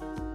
Bye.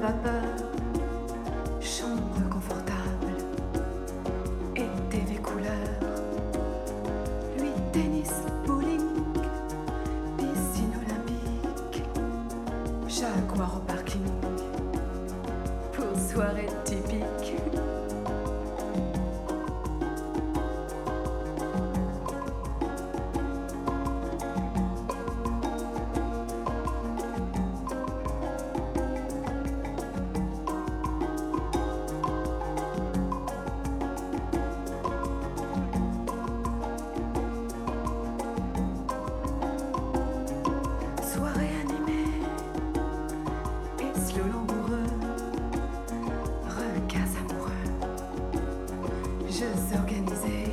da da I'm in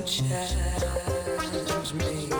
love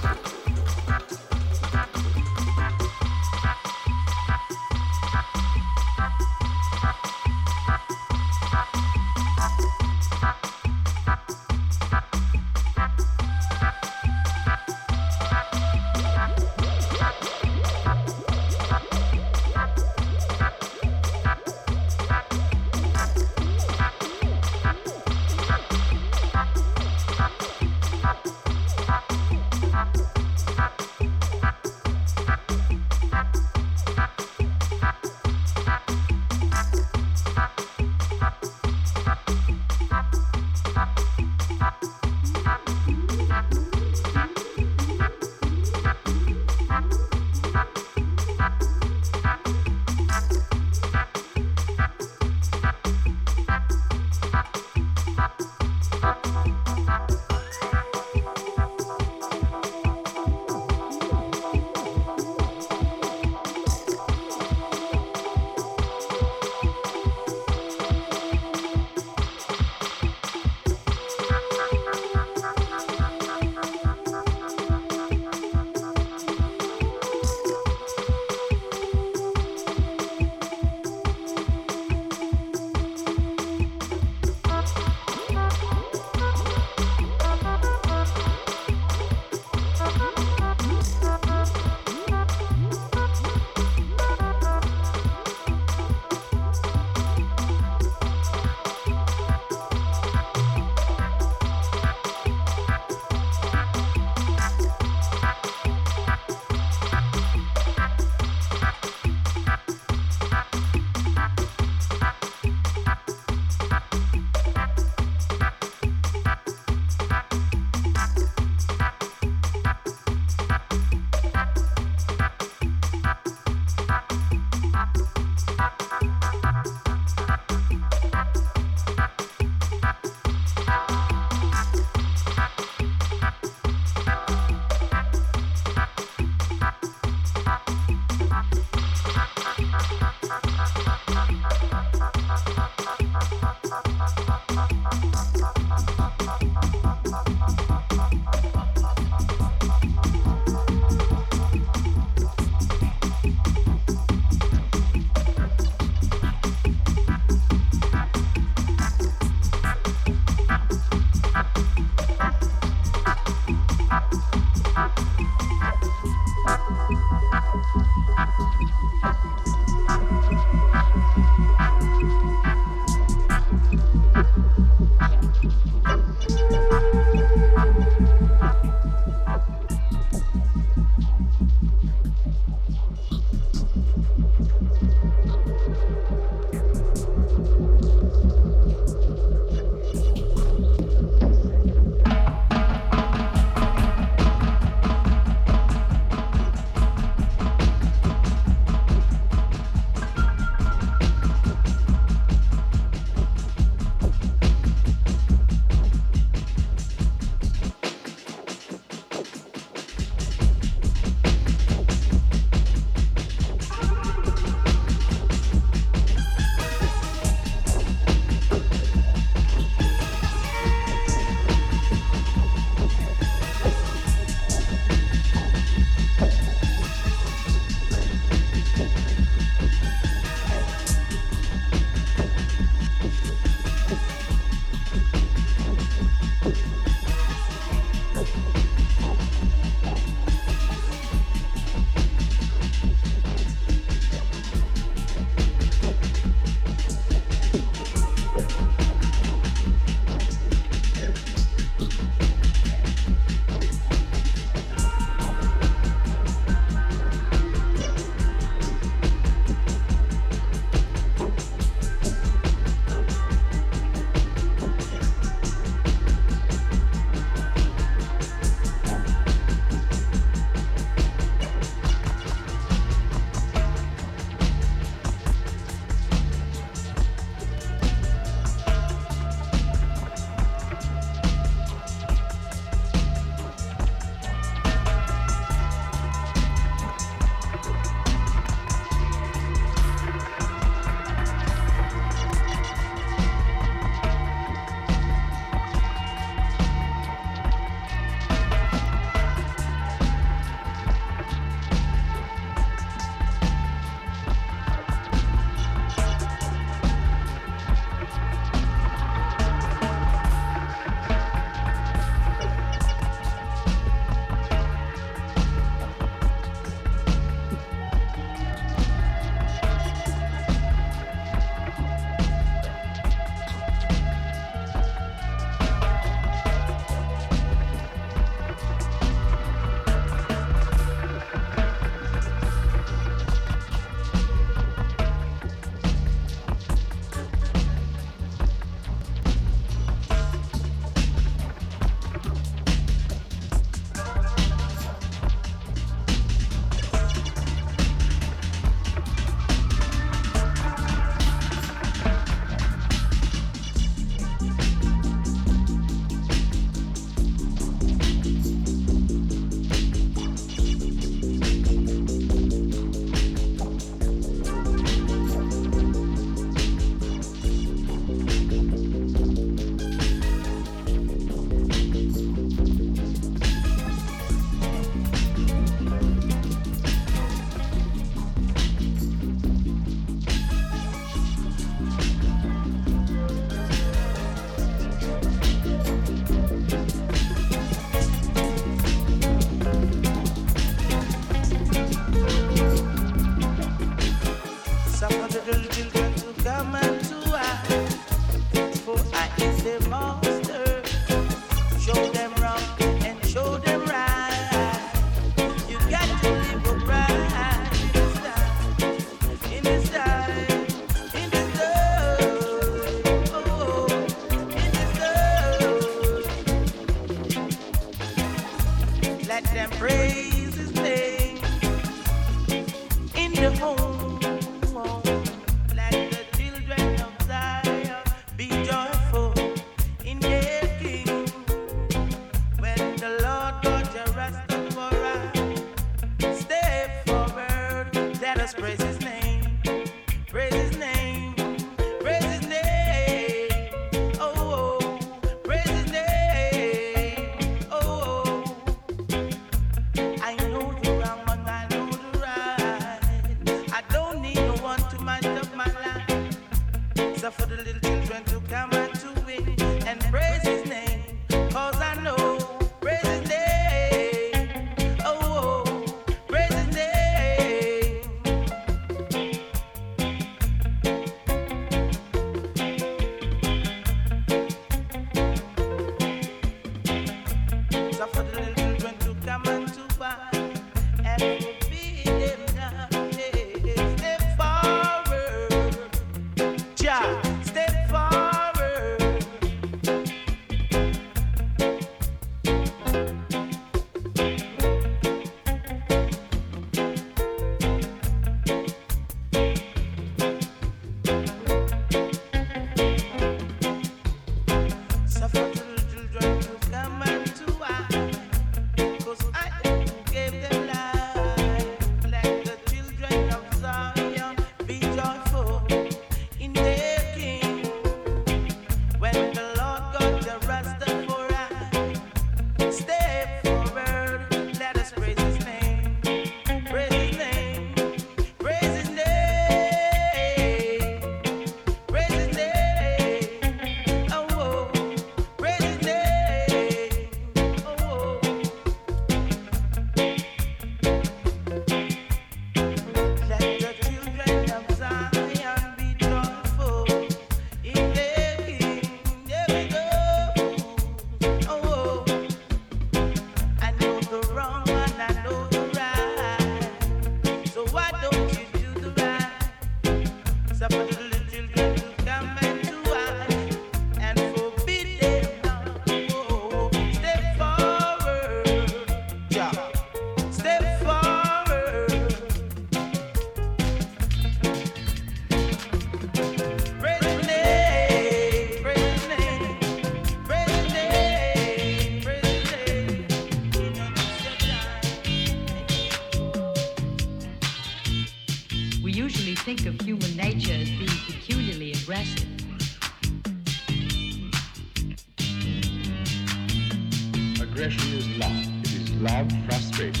aggression is love. It is love frustrated.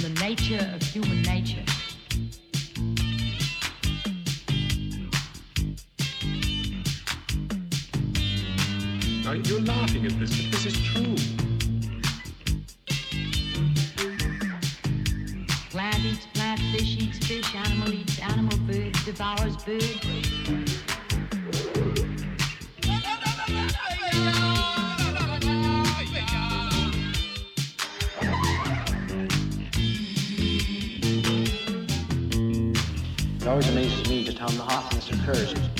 The nature of human nature. Now, you're laughing at this, but this is true. Plant eats plant, fish eats fish, animal eats animal, bird devours bird. Amazes me just how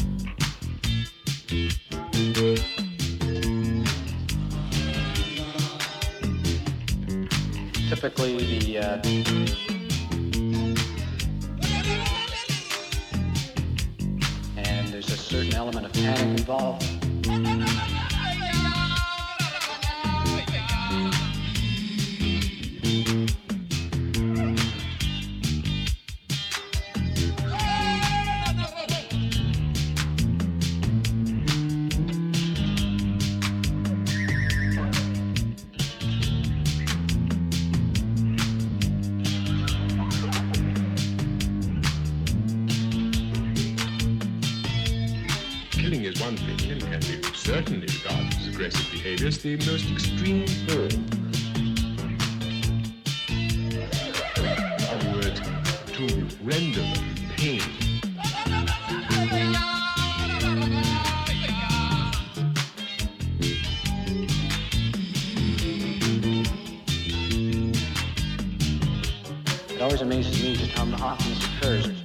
often occurs.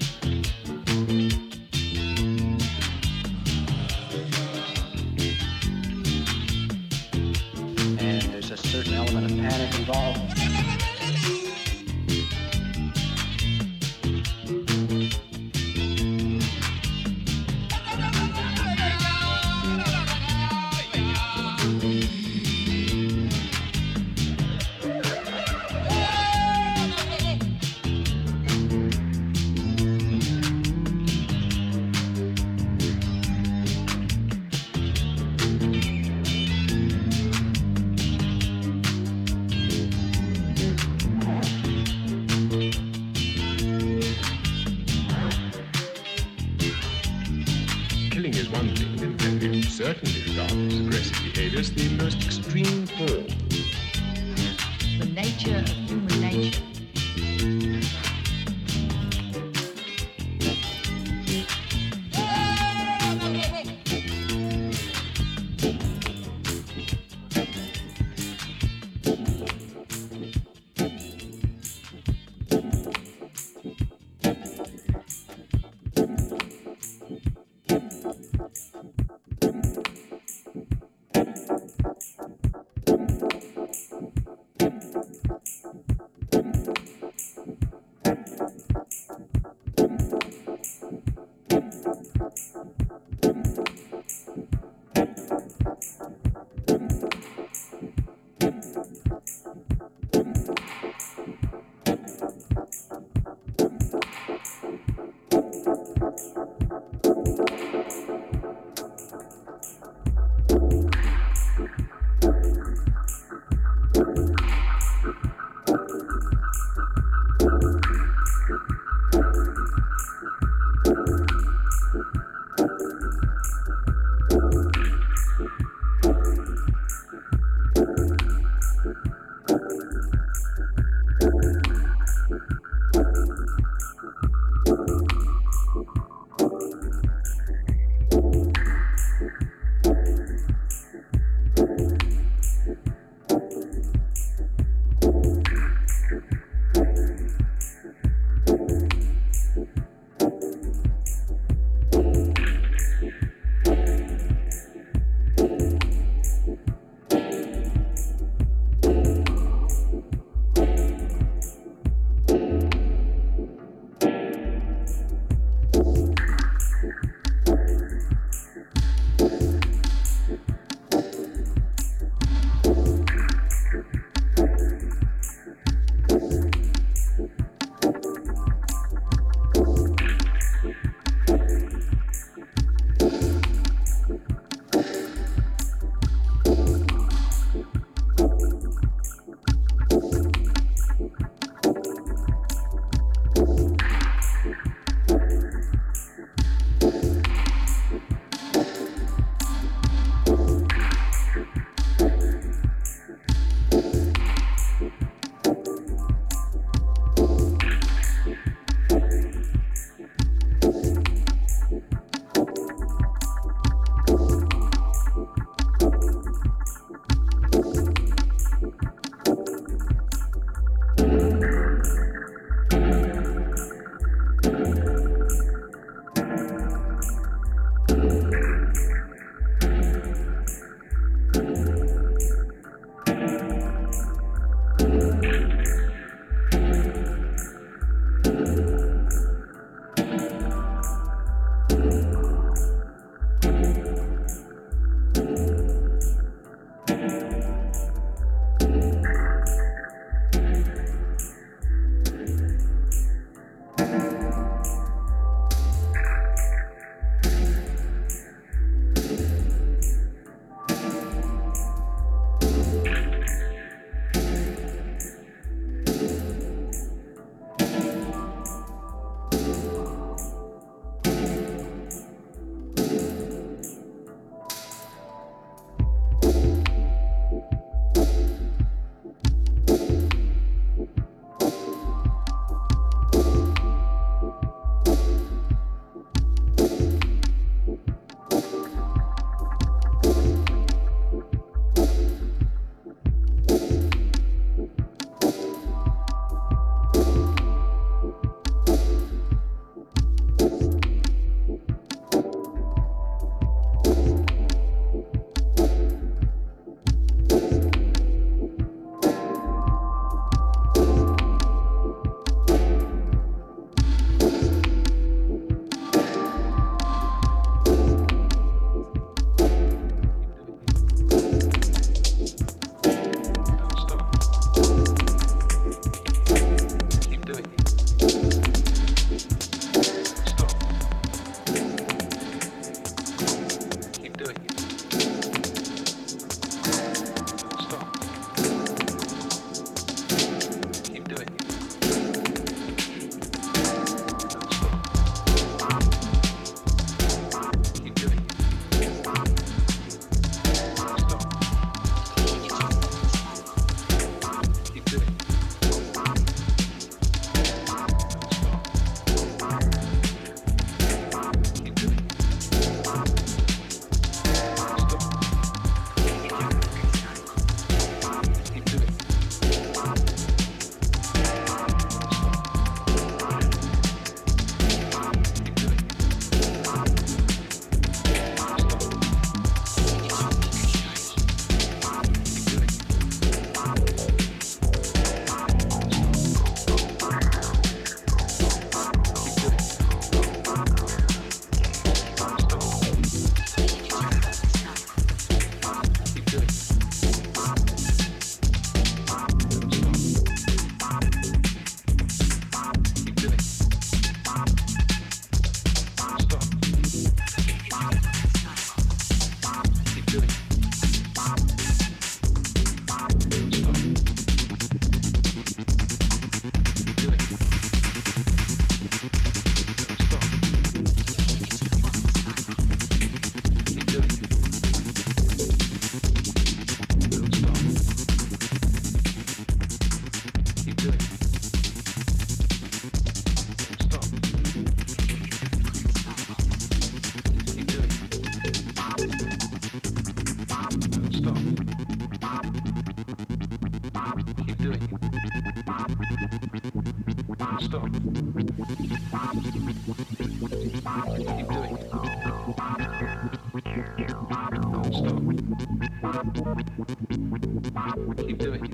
Keep doing it.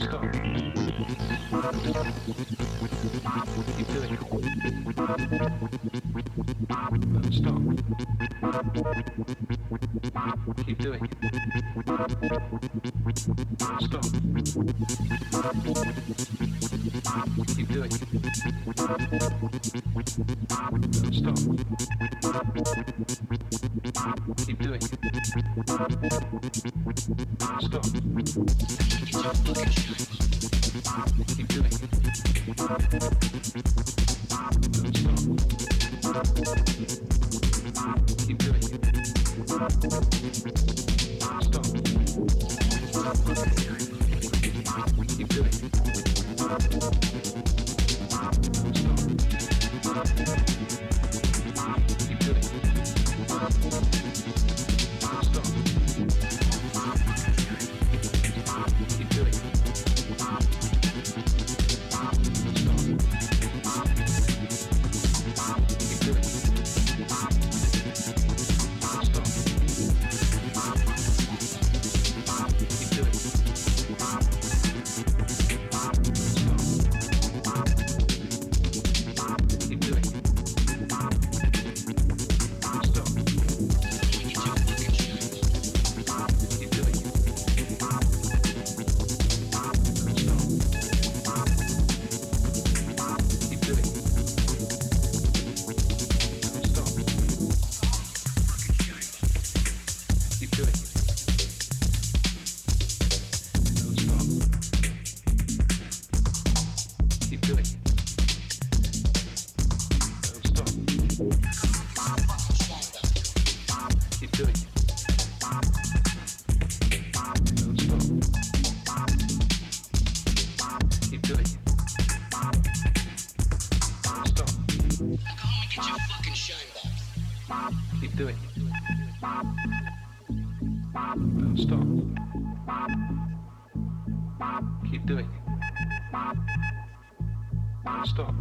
Stop. Keep doing it. Stop. Keep doing it. Stop. What are you doing Thank you. doing? Stop. Stop.